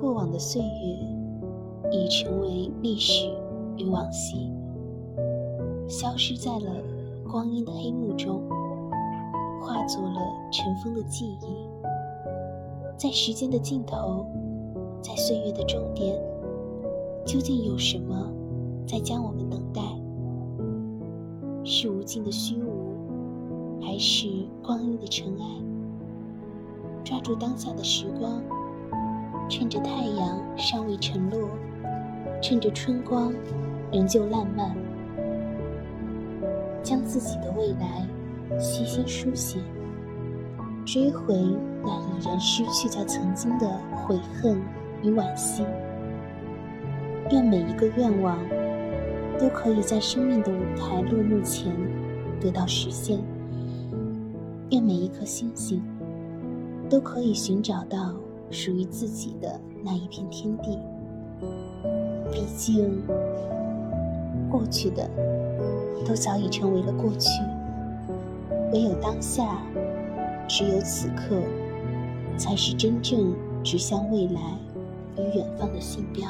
过往的岁月已成为历史与往昔，消失在了光阴的黑幕中，化作了尘封的记忆。在时间的尽头，在岁月的终点，究竟有什么在将我们等待？是无尽的虚无，还是光阴的尘埃？抓住当下的时光。趁着太阳尚未沉落，趁着春光仍旧烂漫，将自己的未来悉心书写，追回那已然失去在曾经的悔恨与惋惜。愿每一个愿望都可以在生命的舞台落幕前得到实现。愿每一颗星星都可以寻找到。属于自己的那一片天地。毕竟，过去的都早已成为了过去，唯有当下，只有此刻，才是真正指向未来与远方的信标。